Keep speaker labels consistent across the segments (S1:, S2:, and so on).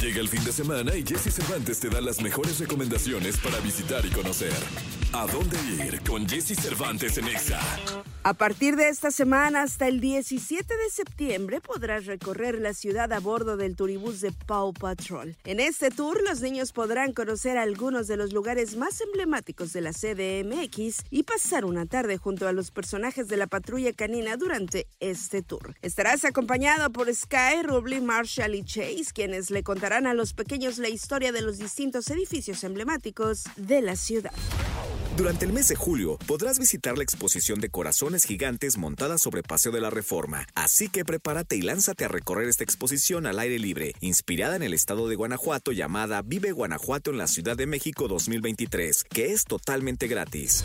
S1: Llega el fin de semana y Jesse Cervantes te da las mejores recomendaciones para visitar y conocer. ¿A dónde ir con Jesse Cervantes en Exa?
S2: A partir de esta semana hasta el 17 de septiembre podrás recorrer la ciudad a bordo del turibús de Paw Patrol. En este tour los niños podrán conocer algunos de los lugares más emblemáticos de la CDMX y pasar una tarde junto a los personajes de la patrulla canina durante este tour. Estarás acompañado por Sky, Rubley, Marshall y Chase, quienes le contarán a los pequeños la historia de los distintos edificios emblemáticos de la ciudad.
S3: Durante el mes de julio podrás visitar la exposición de corazones gigantes montada sobre Paseo de la Reforma, así que prepárate y lánzate a recorrer esta exposición al aire libre, inspirada en el estado de Guanajuato llamada Vive Guanajuato en la Ciudad de México 2023, que es totalmente gratis.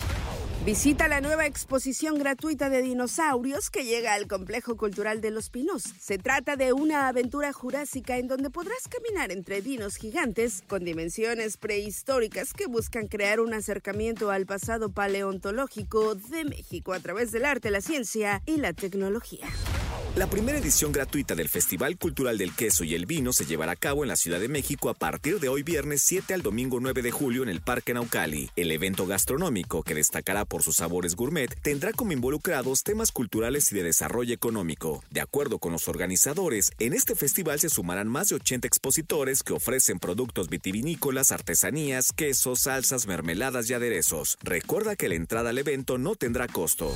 S2: Visita la nueva exposición gratuita de dinosaurios que llega al Complejo Cultural de Los Pinos. Se trata de una aventura jurásica en donde podrás caminar entre dinos gigantes con dimensiones prehistóricas que buscan crear un acercamiento al pasado paleontológico de México a través del arte, la ciencia y la tecnología.
S3: La primera edición gratuita del Festival Cultural del Queso y el Vino se llevará a cabo en la Ciudad de México a partir de hoy viernes 7 al domingo 9 de julio en el Parque Naucali. El evento gastronómico, que destacará por sus sabores gourmet, tendrá como involucrados temas culturales y de desarrollo económico. De acuerdo con los organizadores, en este festival se sumarán más de 80 expositores que ofrecen productos vitivinícolas, artesanías, quesos, salsas, mermeladas y aderezos. Recuerda que la entrada al evento no tendrá costo.